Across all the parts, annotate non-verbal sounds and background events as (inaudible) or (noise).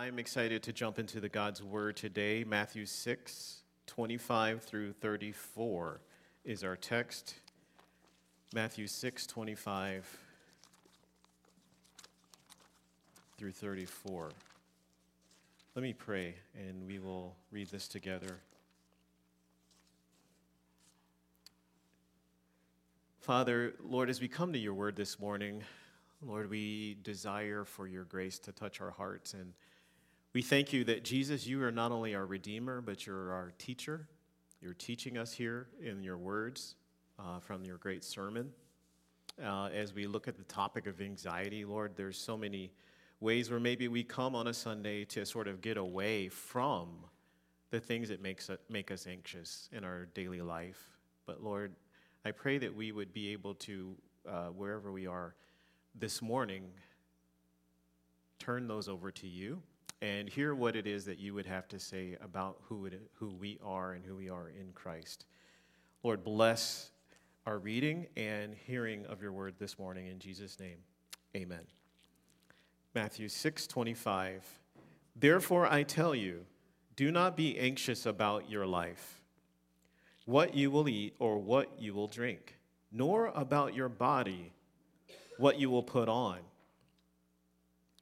I'm excited to jump into the God's Word today. Matthew 6, 25 through 34 is our text. Matthew 6, 25 through 34. Let me pray and we will read this together. Father, Lord, as we come to your word this morning, Lord, we desire for your grace to touch our hearts and we thank you that Jesus, you are not only our Redeemer, but you're our teacher. You're teaching us here in your words uh, from your great sermon. Uh, as we look at the topic of anxiety, Lord, there's so many ways where maybe we come on a Sunday to sort of get away from the things that makes make us anxious in our daily life. But Lord, I pray that we would be able to, uh, wherever we are this morning, turn those over to you and hear what it is that you would have to say about who, it, who we are and who we are in Christ. Lord, bless our reading and hearing of your word this morning in Jesus' name. Amen. Matthew 6 25. Therefore, I tell you, do not be anxious about your life, what you will eat or what you will drink, nor about your body, what you will put on.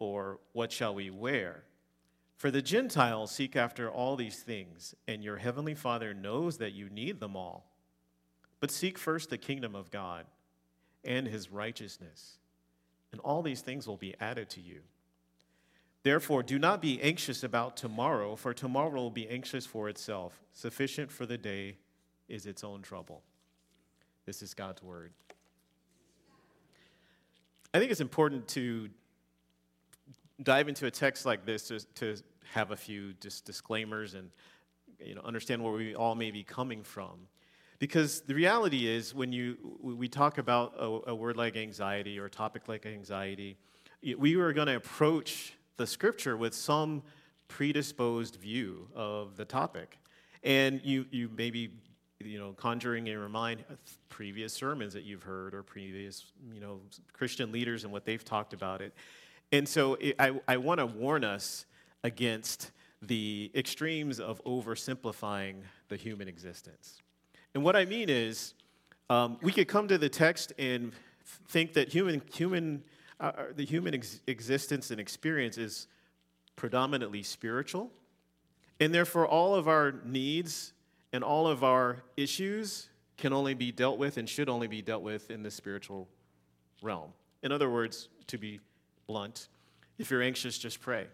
Or what shall we wear? For the Gentiles seek after all these things, and your heavenly Father knows that you need them all. But seek first the kingdom of God and his righteousness, and all these things will be added to you. Therefore, do not be anxious about tomorrow, for tomorrow will be anxious for itself. Sufficient for the day is its own trouble. This is God's word. I think it's important to dive into a text like this to, to have a few just disclaimers and you know, understand where we all may be coming from. Because the reality is, when you, we talk about a, a word like anxiety or a topic like anxiety, we are going to approach the scripture with some predisposed view of the topic. And you, you maybe you know, conjuring in your mind previous sermons that you've heard or previous, you know, Christian leaders and what they've talked about it. And so it, I, I want to warn us against the extremes of oversimplifying the human existence. And what I mean is, um, we could come to the text and think that human, human, uh, uh, the human ex- existence and experience is predominantly spiritual, and therefore all of our needs and all of our issues can only be dealt with and should only be dealt with in the spiritual realm. In other words, to be blunt. If you're anxious, just pray.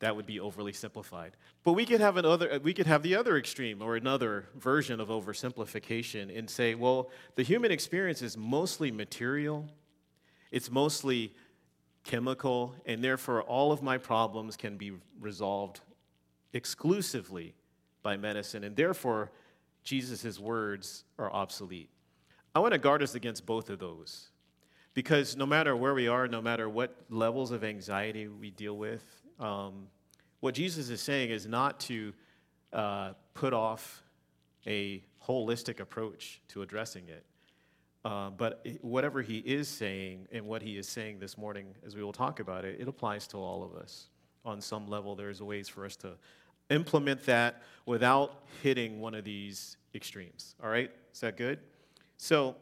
That would be overly simplified. But we could have another uh, we could have the other extreme or another version of oversimplification and say, well, the human experience is mostly material. It's mostly chemical, and therefore all of my problems can be resolved exclusively by medicine, and therefore Jesus' words are obsolete. I want to guard us against both of those. Because no matter where we are, no matter what levels of anxiety we deal with, um, what Jesus is saying is not to uh, put off a holistic approach to addressing it. Uh, but whatever he is saying and what he is saying this morning, as we will talk about it, it applies to all of us. On some level, there's ways for us to implement that without hitting one of these extremes. All right? Is that good? So,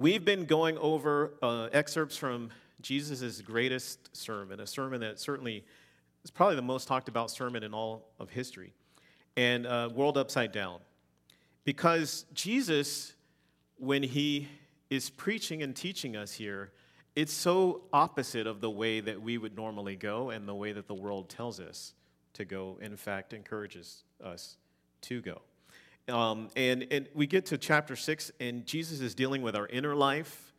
We've been going over uh, excerpts from Jesus' greatest sermon, a sermon that certainly is probably the most talked about sermon in all of history, and uh, World Upside Down. Because Jesus, when he is preaching and teaching us here, it's so opposite of the way that we would normally go and the way that the world tells us to go, in fact, encourages us to go. Um, and, and we get to chapter six, and Jesus is dealing with our inner life,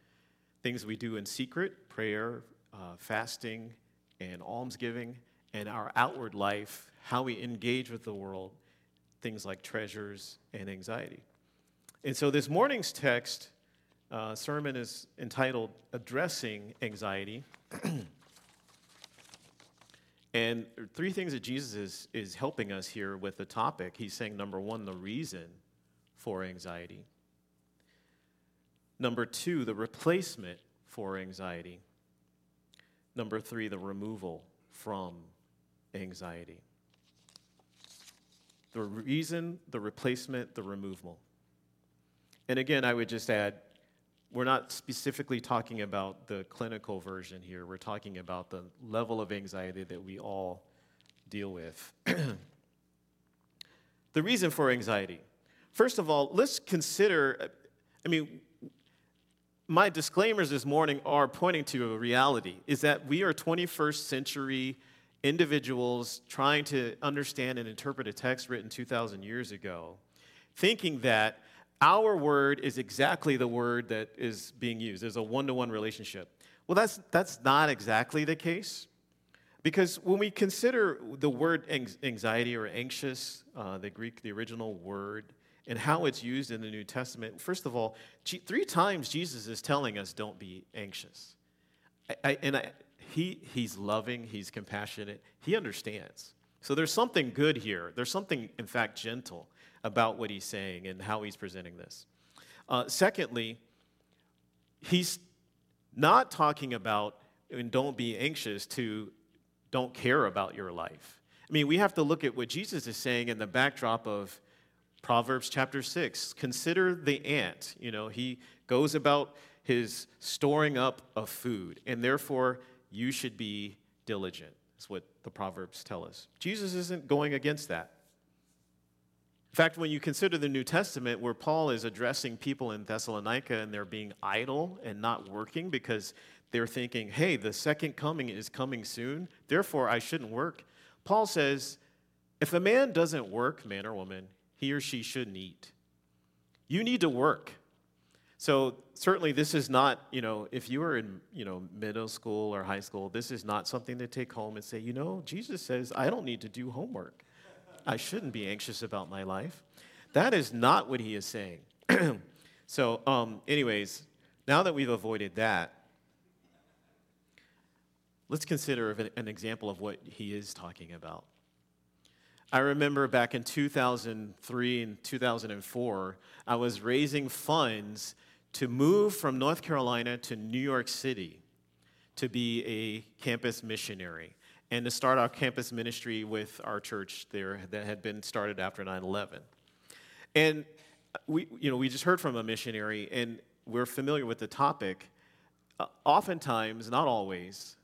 things we do in secret, prayer, uh, fasting, and almsgiving, and our outward life, how we engage with the world, things like treasures and anxiety. And so this morning's text uh, sermon is entitled Addressing Anxiety. (clears throat) and three things that Jesus is, is helping us here with the topic. He's saying, number one, the reason for anxiety. Number two, the replacement for anxiety. Number three, the removal from anxiety. The reason, the replacement, the removal. And again, I would just add we're not specifically talking about the clinical version here. We're talking about the level of anxiety that we all deal with. (clears throat) the reason for anxiety. First of all, let's consider I mean, my disclaimers this morning are pointing to a reality is that we are 21st century individuals trying to understand and interpret a text written 2,000 years ago, thinking that our word is exactly the word that is being used. There's a one to one relationship. Well, that's, that's not exactly the case. Because when we consider the word anxiety or anxious, uh, the Greek, the original word, and how it's used in the New Testament, first of all, three times Jesus is telling us don't be anxious. I, I, and I, he, he's loving, he's compassionate, he understands. So there's something good here. There's something, in fact, gentle about what he's saying and how he's presenting this. Uh, secondly, he's not talking about, and don't be anxious to don't care about your life. I mean, we have to look at what Jesus is saying in the backdrop of Proverbs chapter 6. Consider the ant. You know, he goes about his storing up of food, and therefore you should be diligent, That's what the Proverbs tell us. Jesus isn't going against that. In fact, when you consider the New Testament, where Paul is addressing people in Thessalonica and they're being idle and not working because they're thinking, hey, the second coming is coming soon, therefore I shouldn't work. Paul says, if a man doesn't work, man or woman, he or she shouldn't eat. You need to work. So certainly this is not, you know, if you were in, you know, middle school or high school, this is not something to take home and say, you know, Jesus says I don't need to do homework. I shouldn't be anxious about my life. That is not what he is saying. (clears throat) so, um, anyways, now that we've avoided that, let's consider an example of what he is talking about. I remember back in 2003 and 2004, I was raising funds to move from North Carolina to New York City to be a campus missionary and to start our campus ministry with our church there that had been started after 9 11. And we, you know, we just heard from a missionary, and we're familiar with the topic. Uh, oftentimes, not always,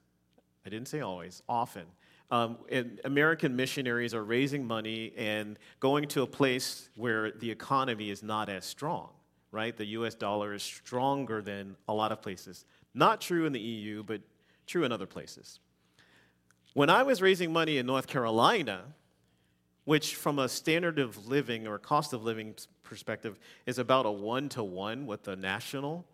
I didn't say always, often, um, American missionaries are raising money and going to a place where the economy is not as strong, right? The US dollar is stronger than a lot of places. Not true in the EU, but true in other places. When I was raising money in North Carolina, which from a standard of living or cost of living perspective is about a one to one with the national,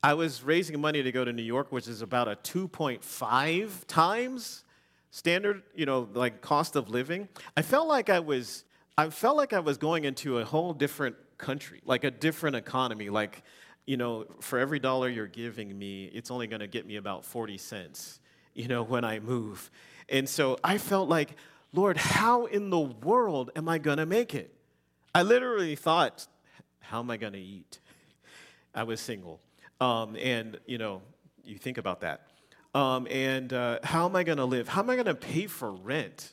I was raising money to go to New York, which is about a 2.5 times standard, you know, like cost of living. I felt like I was, I felt like I was going into a whole different country, like a different economy. Like, you know, for every dollar you're giving me, it's only going to get me about 40 cents you know, when I move. And so I felt like, Lord, how in the world am I going to make it? I literally thought, how am I going to eat? I was single. Um, and, you know, you think about that. Um, and uh, how am I going to live? How am I going to pay for rent?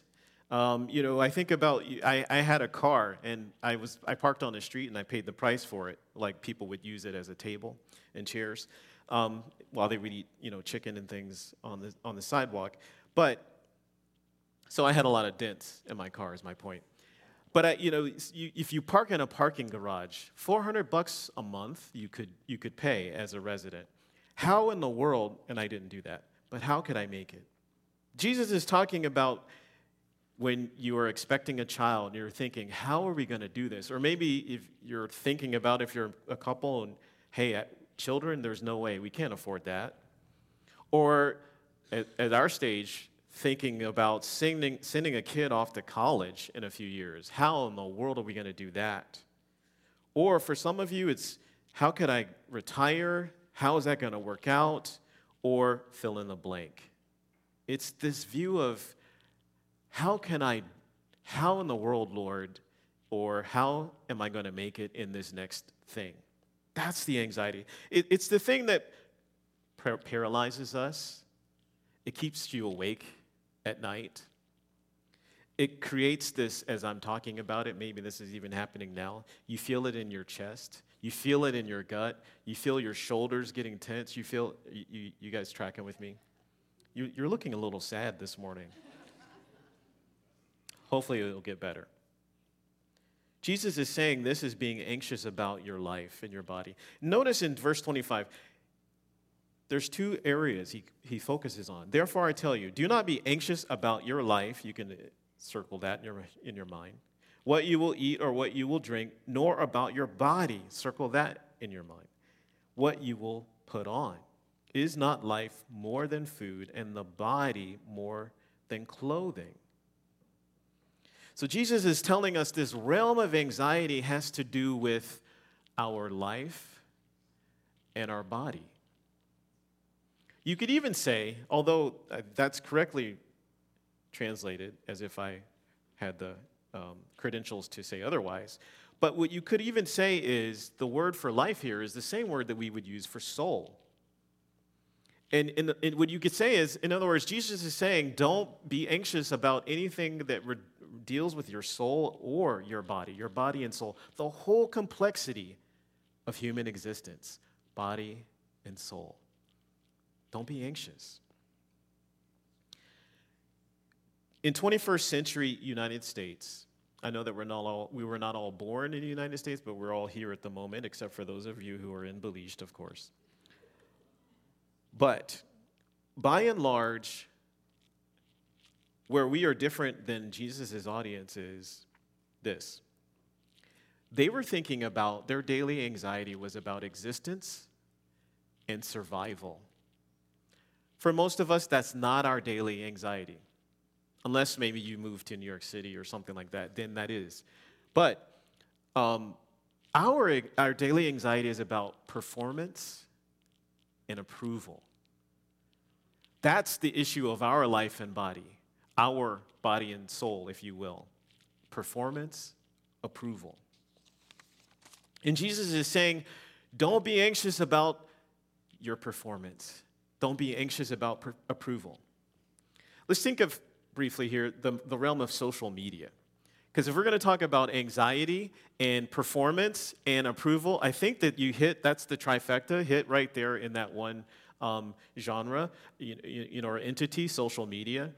Um, you know, I think about I, I had a car and I was I parked on the street and I paid the price for it, like people would use it as a table and chairs um, while they would eat, you know, chicken and things on the, on the sidewalk. But So I had a lot of dents in my car, is my point. But I, you know, you, if you park in a parking garage, 400 bucks a month you could, you could pay as a resident. How in the world, and I didn't do that, but how could I make it? Jesus is talking about when you are expecting a child and you're thinking, how are we going to do this? Or maybe if you're thinking about if you're a couple and, hey, children, there's no way, we can't afford that. Or at, at our stage, thinking about sending, sending a kid off to college in a few years. How in the world are we going to do that? Or for some of you, it's how could I retire? How is that going to work out? Or fill in the blank. It's this view of how can I, how in the world, Lord, or how am I going to make it in this next thing? That's the anxiety. It, it's the thing that paralyzes us, it keeps you awake at night. It creates this, as I'm talking about it, maybe this is even happening now. You feel it in your chest. You feel it in your gut. You feel your shoulders getting tense. You feel, you, you guys tracking with me? You, you're looking a little sad this morning. Hopefully, it'll get better. Jesus is saying this is being anxious about your life and your body. Notice in verse 25, there's two areas he, he focuses on. Therefore, I tell you, do not be anxious about your life. You can uh, circle that in your, in your mind. What you will eat or what you will drink, nor about your body. Circle that in your mind. What you will put on. Is not life more than food, and the body more than clothing? So, Jesus is telling us this realm of anxiety has to do with our life and our body. You could even say, although uh, that's correctly translated as if I had the um, credentials to say otherwise, but what you could even say is the word for life here is the same word that we would use for soul. And, and, and what you could say is, in other words, Jesus is saying, don't be anxious about anything that re- deals with your soul or your body, your body and soul, the whole complexity of human existence, body and soul. Don't be anxious. In 21st century United States, I know that we're not all, we were not all born in the United States, but we're all here at the moment, except for those of you who are in Belize, of course. But by and large, where we are different than Jesus' audience is this. They were thinking about their daily anxiety was about existence and survival. For most of us, that's not our daily anxiety. Unless maybe you move to New York City or something like that, then that is. But um, our, our daily anxiety is about performance and approval. That's the issue of our life and body, our body and soul, if you will. Performance, approval. And Jesus is saying, don't be anxious about your performance. Don't be anxious about per- approval. Let's think of briefly here the, the realm of social media. Because if we're going to talk about anxiety and performance and approval, I think that you hit, that's the trifecta, hit right there in that one um, genre, you, you know, or entity, social media.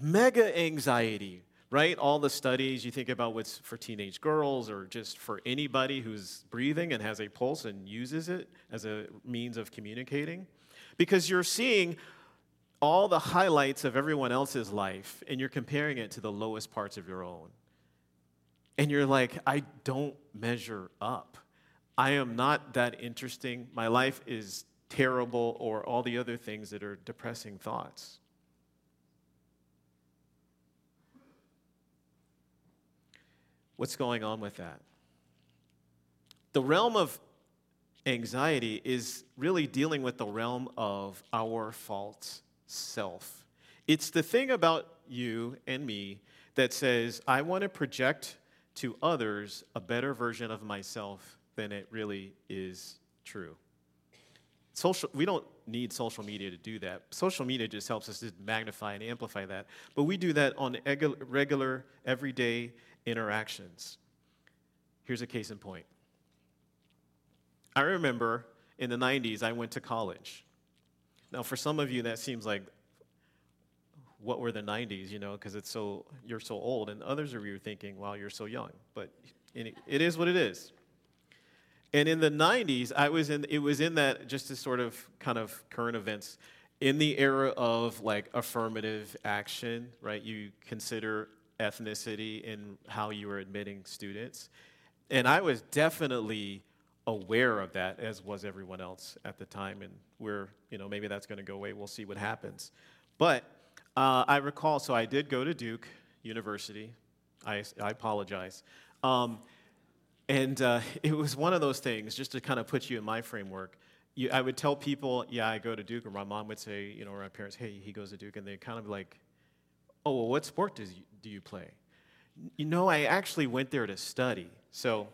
Mega anxiety, right? All the studies you think about what's for teenage girls or just for anybody who's breathing and has a pulse and uses it as a means of communicating because you're seeing all the highlights of everyone else's life and you're comparing it to the lowest parts of your own. And you're like, I don't measure up. I am not that interesting. My life is terrible, or all the other things that are depressing thoughts. What's going on with that? The realm of anxiety is really dealing with the realm of our false self. It's the thing about you and me that says, I want to project to others a better version of myself than it really is true. Social, we don't need social media to do that. Social media just helps us to magnify and amplify that. But we do that on regular, everyday interactions. Here's a case in point I remember in the 90s, I went to college. Now, for some of you, that seems like, what were the 90s, you know, because it's so, you're so old. And others of you are thinking, wow, you're so young. But it is what it is. And in the 90s, I was in, it was in that, just to sort of kind of current events, in the era of like affirmative action, right? You consider ethnicity in how you were admitting students. And I was definitely aware of that, as was everyone else at the time. And we're, you know, maybe that's going to go away. We'll see what happens. But uh, I recall, so I did go to Duke University. I, I apologize. Um, and uh, (laughs) it was one of those things, just to kind of put you in my framework. You, I would tell people, yeah, I go to Duke, or my mom would say, you know, or my parents, hey, he goes to Duke, and they kind of like, oh, well, what sport does you, do you play? You know, I actually went there to study. So,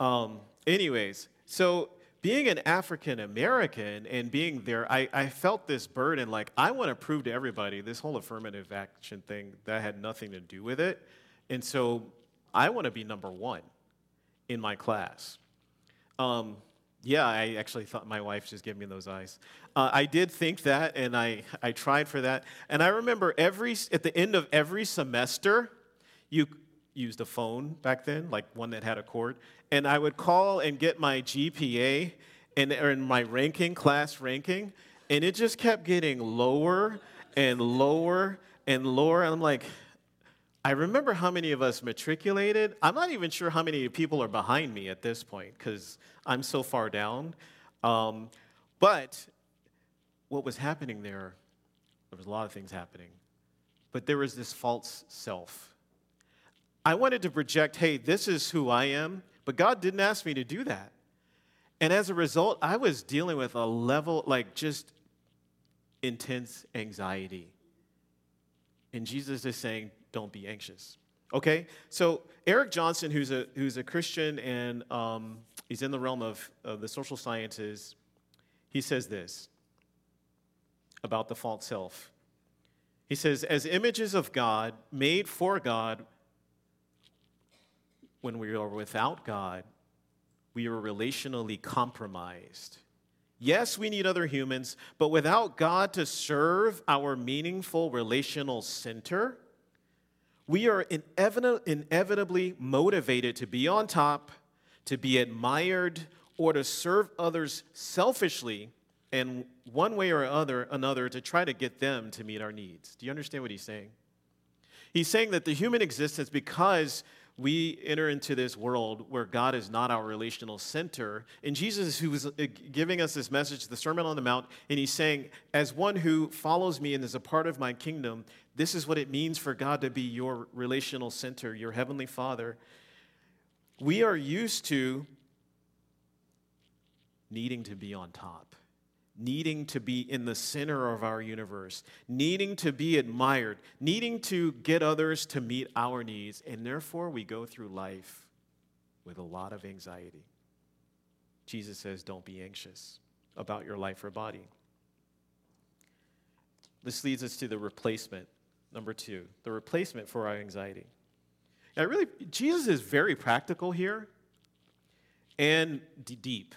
um, anyways, so being an African American and being there, I, I felt this burden like, I want to prove to everybody this whole affirmative action thing that had nothing to do with it. And so I want to be number one in my class. Um, yeah, I actually thought my wife just gave me those eyes. Uh, I did think that, and I, I tried for that. And I remember every at the end of every semester, you used a phone back then, like one that had a cord, and I would call and get my GPA and or my ranking, class ranking, and it just kept getting lower and lower and lower. And I'm like, I remember how many of us matriculated. I'm not even sure how many people are behind me at this point because I'm so far down. Um, but what was happening there, there was a lot of things happening. But there was this false self. I wanted to project, hey, this is who I am, but God didn't ask me to do that. And as a result, I was dealing with a level, like just intense anxiety. And Jesus is saying, don't be anxious. Okay, so Eric Johnson, who's a, who's a Christian and um, he's in the realm of, of the social sciences, he says this about the false self. He says, as images of God, made for God, when we are without God, we are relationally compromised. Yes, we need other humans, but without God to serve our meaningful relational center, we are inevitably motivated to be on top, to be admired, or to serve others selfishly and one way or other, another to try to get them to meet our needs. Do you understand what he's saying? He's saying that the human existence, because we enter into this world where God is not our relational center. And Jesus, who was uh, giving us this message, the Sermon on the Mount, and he's saying, as one who follows me and is a part of my kingdom, this is what it means for God to be your relational center, your heavenly Father. We are used to needing to be on top needing to be in the center of our universe, needing to be admired, needing to get others to meet our needs, and therefore we go through life with a lot of anxiety. Jesus says, Don't be anxious about your life or body. This leads us to the replacement, number two, the replacement for our anxiety. Now, really, Jesus is very practical here and deep.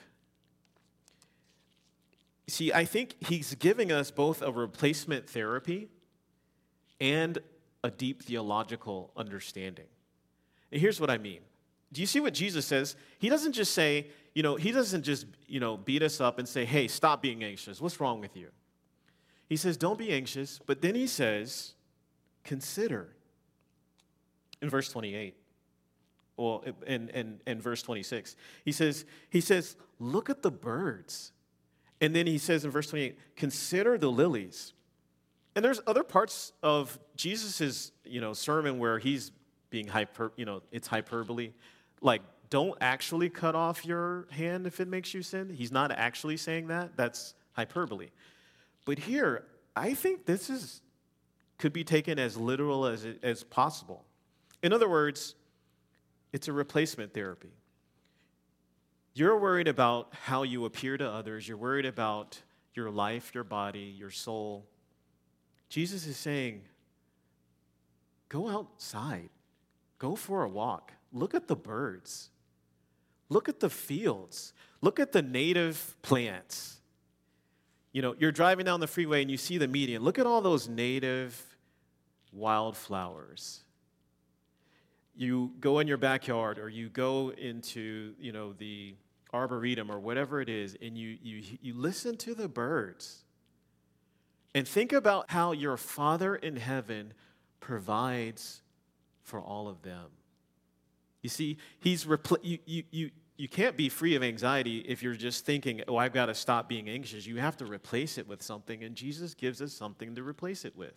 See, I think he's giving us both a replacement therapy and a deep theological understanding. And here's what I mean. Do you see what Jesus says? He doesn't just say, you know, he doesn't just, you know, beat us up and say, hey, stop being anxious. What's wrong with you? He says, don't be anxious. But then he says, consider. In verse 28, well, in, in, in verse 26, he says, he says, look at the birds. And then he says in verse 28, consider the lilies. And there's other parts of Jesus' you know, sermon where he's being hyper, you know, it's hyperbole. Like, don't actually cut off your hand if it makes you sin. He's not actually saying that. That's hyperbole. But here, I think this is could be taken as literal as, as possible. In other words, it's a replacement therapy. You're worried about how you appear to others. You're worried about your life, your body, your soul. Jesus is saying, go outside, go for a walk, look at the birds, look at the fields, look at the native plants. You know, you're driving down the freeway and you see the median. Look at all those native wildflowers. You go in your backyard or you go into, you know, the arboretum or whatever it is, and you, you, you listen to the birds. And think about how your Father in heaven provides for all of them. You see, he's repl- you, you, you, you can't be free of anxiety if you're just thinking, oh, I've got to stop being anxious. You have to replace it with something, and Jesus gives us something to replace it with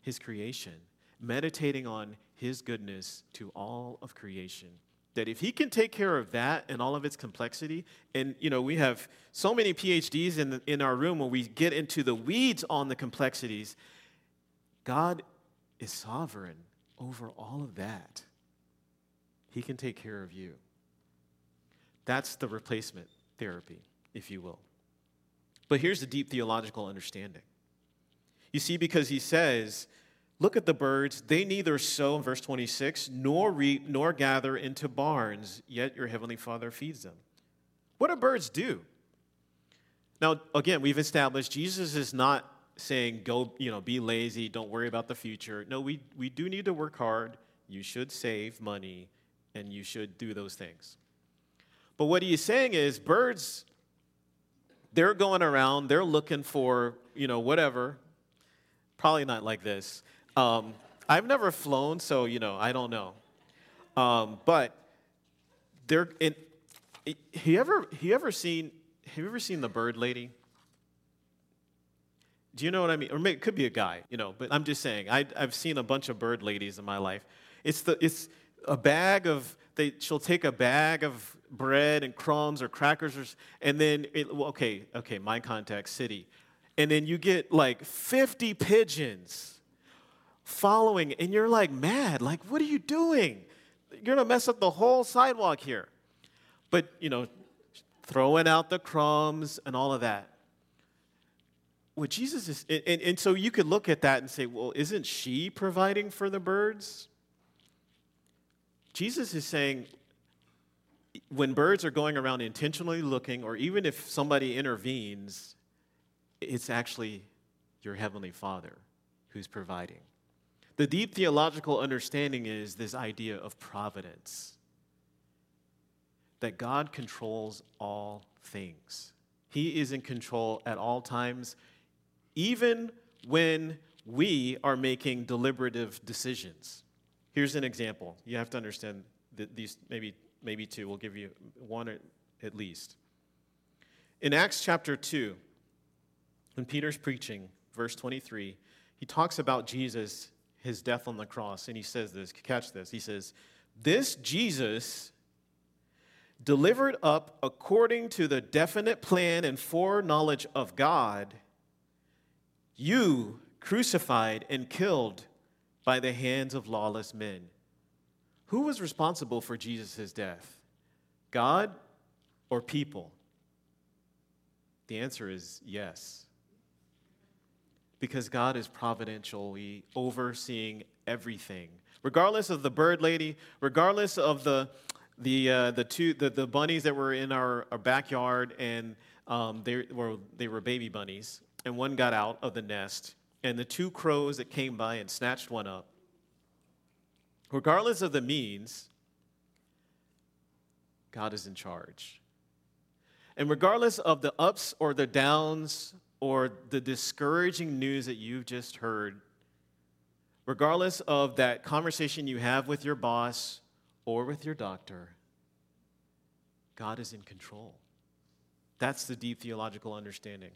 His creation, meditating on His goodness to all of creation. That if He can take care of that and all of its complexity, and you know, we have so many PhDs in, the, in our room when we get into the weeds on the complexities, God is sovereign over all of that. He can take care of you. That's the replacement therapy, if you will. But here's the deep theological understanding. You see, because he says, Look at the birds. They neither sow, in verse 26, nor reap, nor gather into barns, yet your heavenly Father feeds them. What do birds do? Now, again, we've established Jesus is not saying, go, you know, be lazy, don't worry about the future. No, we, we do need to work hard. You should save money, and you should do those things. But what he's saying is birds, they're going around, they're looking for, you know, whatever. Probably not like this. Um, I've never flown, so, you know, I don't know. Um, but they're in. He ever he ever seen have you ever seen the bird lady? Do you know what I mean? Or maybe, it could be a guy, you know. But I'm just saying, I, I've seen a bunch of bird ladies in my life. It's the it's a bag of they. She'll take a bag of bread and crumbs or crackers, or, and then, it, okay, okay, my contact city. And then you get like 50 pigeons following, and you're like mad. Like, what are you doing? You're gonna mess up the whole sidewalk here. But, you know, throwing out the crumbs and all of that. What Jesus is, and, and, and so you could look at that and say, well, isn't she providing for the birds? Jesus is saying, when birds are going around intentionally looking, or even if somebody intervenes, it's actually your Heavenly Father who's providing. The deep theological understanding is this idea of providence that God controls all things. He is in control at all times, even when we are making deliberative decisions. Here's an example. You have to understand that these maybe maybe two. We'll give you one at least. In Acts chapter 2, when Peter's preaching, verse 23, he talks about Jesus, his death on the cross, and he says this catch this. He says, This Jesus delivered up according to the definite plan and foreknowledge of God, you crucified and killed by the hands of lawless men. Who was responsible for Jesus' death? God or people? The answer is yes. Because God is providentially overseeing everything. Regardless of the bird lady, regardless of the, the, uh, the, two, the, the bunnies that were in our, our backyard and um, they, were, they were baby bunnies, and one got out of the nest, and the two crows that came by and snatched one up, Regardless of the means, God is in charge. And regardless of the ups or the downs or the discouraging news that you've just heard, regardless of that conversation you have with your boss or with your doctor, God is in control. That's the deep theological understanding.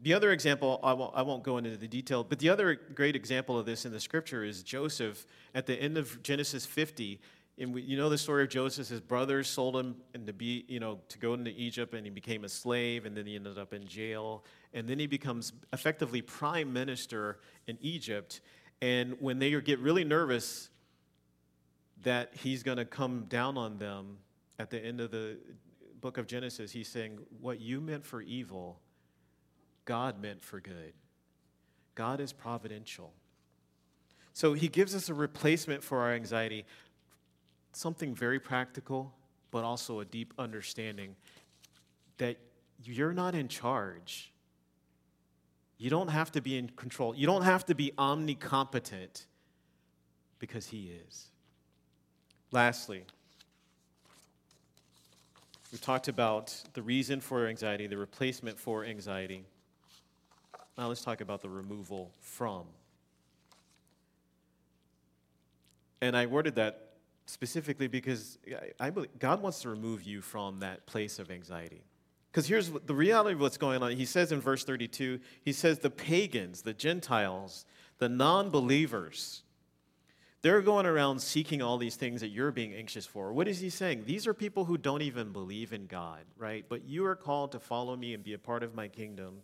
The other example, I won't, I won't, go into the detail, but the other great example of this in the scripture is Joseph at the end of Genesis 50. And we, you know the story of Joseph. His brothers sold him and to be, you know, to go into Egypt, and he became a slave, and then he ended up in jail, and then he becomes effectively prime minister in Egypt. And when they get really nervous that he's going to come down on them at the end of the book of Genesis, he's saying, "What you meant for evil." God meant for good. God is providential. So he gives us a replacement for our anxiety, something very practical, but also a deep understanding that you're not in charge. You don't have to be in control. You don't have to be omnicompetent because He is. Lastly, we talked about the reason for anxiety, the replacement for anxiety. Now let's talk about the removal from. And I worded that specifically because I, I believe God wants to remove you from that place of anxiety. Because here's the reality of what's going on. He says in verse 32, he says, the pagans, the Gentiles, the non believers, they're going around seeking all these things that you're being anxious for. What is he saying? These are people who don't even believe in God, right? But you are called to follow me and be a part of my kingdom.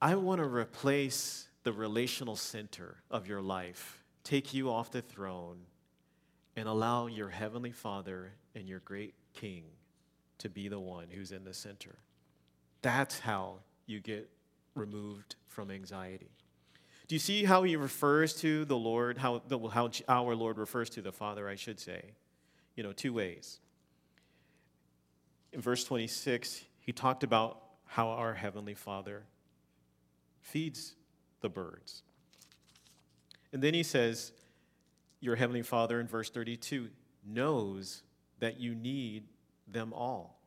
I want to replace the relational center of your life, take you off the throne, and allow your heavenly Father and your great King to be the one who's in the center. That's how you get removed from anxiety. Do you see how he refers to the Lord, how, the, how our Lord refers to the Father, I should say? You know, two ways. In verse 26, he talked about how our Heavenly Father feeds the birds. And then he says, Your Heavenly Father, in verse 32, knows that you need them all.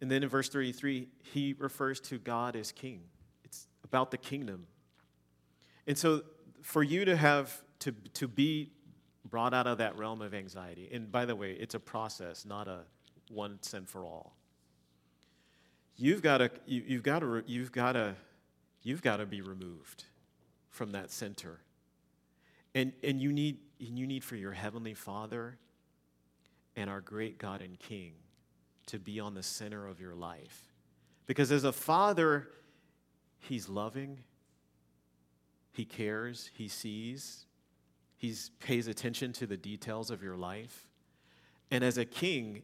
And then in verse 33, he refers to God as king. It's about the kingdom. And so for you to have, to, to be brought out of that realm of anxiety, and by the way, it's a process, not a once and for all. You've got to, you, you've got to, you've got to, you've got to be removed from that center. And, and you, need, and you need for your heavenly Father and our great God and King to be on the center of your life. Because as a father, he's loving, he cares, he sees, he pays attention to the details of your life. And as a king,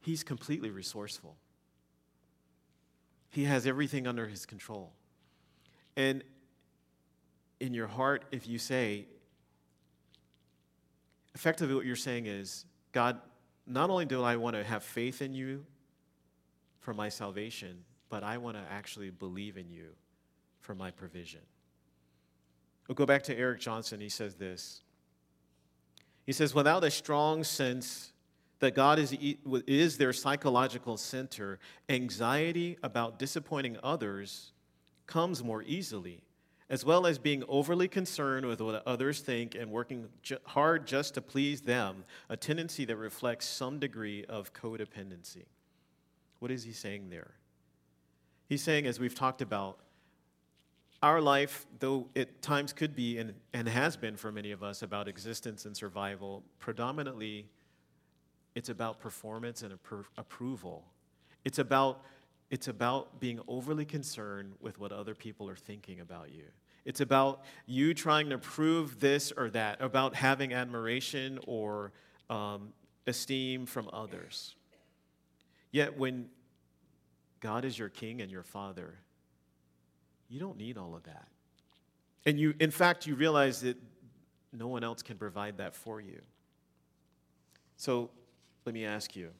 he's completely resourceful. He has everything under his control. And in your heart, if you say, effectively what you're saying is, God, not only do I want to have faith in you for my salvation, but I want to actually believe in you for my provision. We'll go back to Eric Johnson. He says this. He says, without a strong sense that God is, is their psychological center, anxiety about disappointing others comes more easily as well as being overly concerned with what others think and working ju- hard just to please them, a tendency that reflects some degree of codependency. What is he saying there? He's saying, as we've talked about, our life, though at times could be and, and has been for many of us about existence and survival, predominantly it's about performance and appro- approval. It's about it's about being overly concerned with what other people are thinking about you. It's about you trying to prove this or that, about having admiration or um, esteem from others. Yet, when God is your king and your father, you don't need all of that. And you, in fact, you realize that no one else can provide that for you. So, let me ask you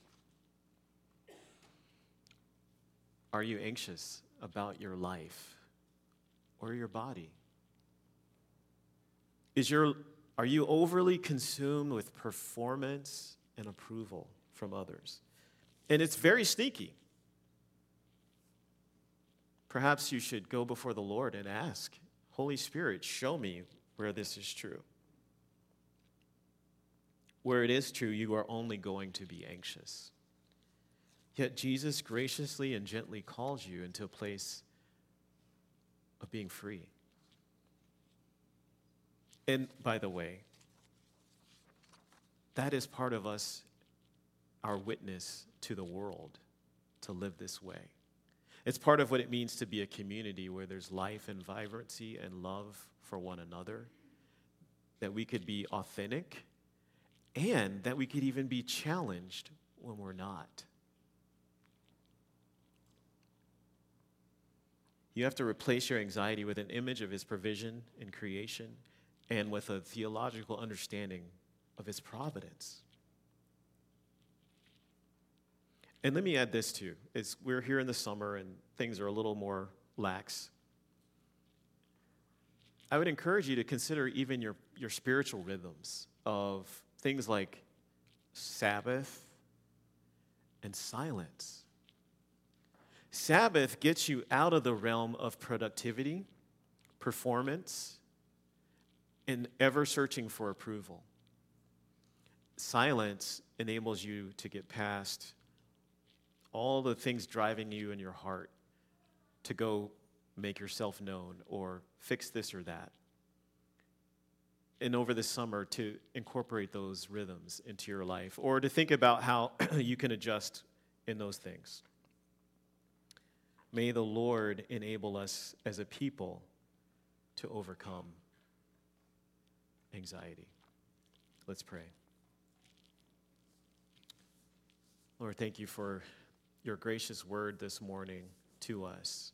Are you anxious about your life or your body? Is your, are you overly consumed with performance and approval from others? And it's very sneaky. Perhaps you should go before the Lord and ask, Holy Spirit, show me where this is true. Where it is true, you are only going to be anxious. Yet Jesus graciously and gently calls you into a place of being free. And by the way, that is part of us, our witness to the world, to live this way. It's part of what it means to be a community where there's life and vibrancy and love for one another, that we could be authentic, and that we could even be challenged when we're not. You have to replace your anxiety with an image of His provision in creation and with a theological understanding of His providence. And let me add this too: is we're here in the summer and things are a little more lax. I would encourage you to consider even your, your spiritual rhythms of things like Sabbath and silence. Sabbath gets you out of the realm of productivity, performance, and ever searching for approval. Silence enables you to get past all the things driving you in your heart to go make yourself known or fix this or that. And over the summer, to incorporate those rhythms into your life or to think about how (clears throat) you can adjust in those things. May the Lord enable us as a people to overcome anxiety. Let's pray. Lord, thank you for your gracious word this morning to us.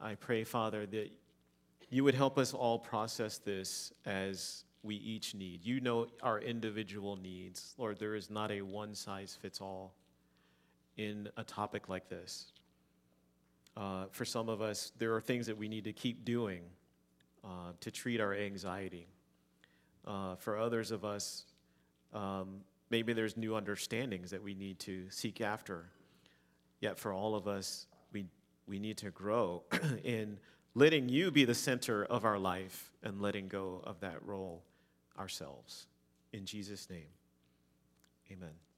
I pray, Father, that you would help us all process this as we each need. You know our individual needs. Lord, there is not a one size fits all in a topic like this. Uh, for some of us, there are things that we need to keep doing uh, to treat our anxiety. Uh, for others of us, um, maybe there's new understandings that we need to seek after. Yet for all of us, we, we need to grow (clears throat) in letting you be the center of our life and letting go of that role ourselves. In Jesus' name, amen.